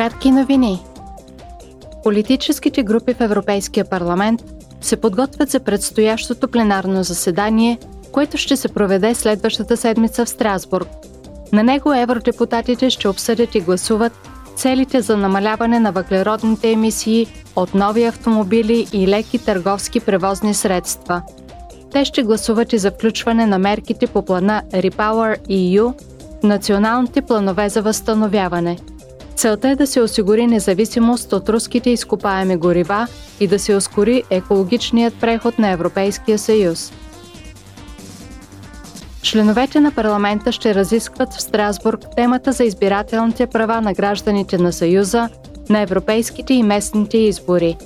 Кратки новини. Политическите групи в Европейския парламент се подготвят за предстоящото пленарно заседание, което ще се проведе следващата седмица в Страсбург. На него евродепутатите ще обсъдят и гласуват целите за намаляване на въглеродните емисии от нови автомобили и леки търговски превозни средства. Те ще гласуват и за включване на мерките по плана Repower EU в националните планове за възстановяване – Целта е да се осигури независимост от руските изкопаеми горива и да се ускори екологичният преход на Европейския съюз. Членовете на парламента ще разискват в Страсбург темата за избирателните права на гражданите на Съюза на европейските и местните избори.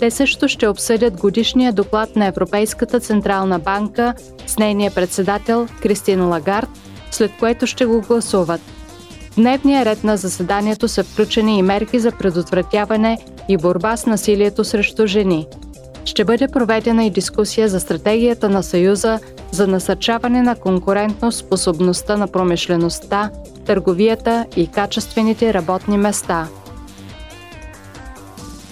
Те също ще обсъдят годишния доклад на Европейската централна банка с нейния председател Кристин Лагард, след което ще го гласуват – дневния ред на заседанието са включени и мерки за предотвратяване и борба с насилието срещу жени. Ще бъде проведена и дискусия за стратегията на Съюза за насърчаване на конкурентно способността на промишлеността, търговията и качествените работни места.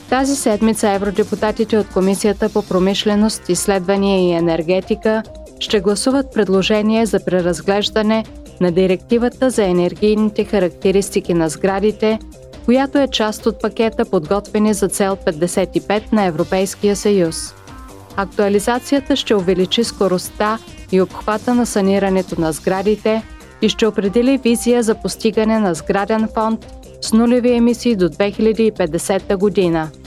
Тази седмица евродепутатите от Комисията по промишленост, изследвания и енергетика ще гласуват предложение за преразглеждане на Директивата за енергийните характеристики на сградите, която е част от пакета подготвени за цел 55 на Европейския съюз. Актуализацията ще увеличи скоростта и обхвата на санирането на сградите и ще определи визия за постигане на сграден фонд с нулеви емисии до 2050 година –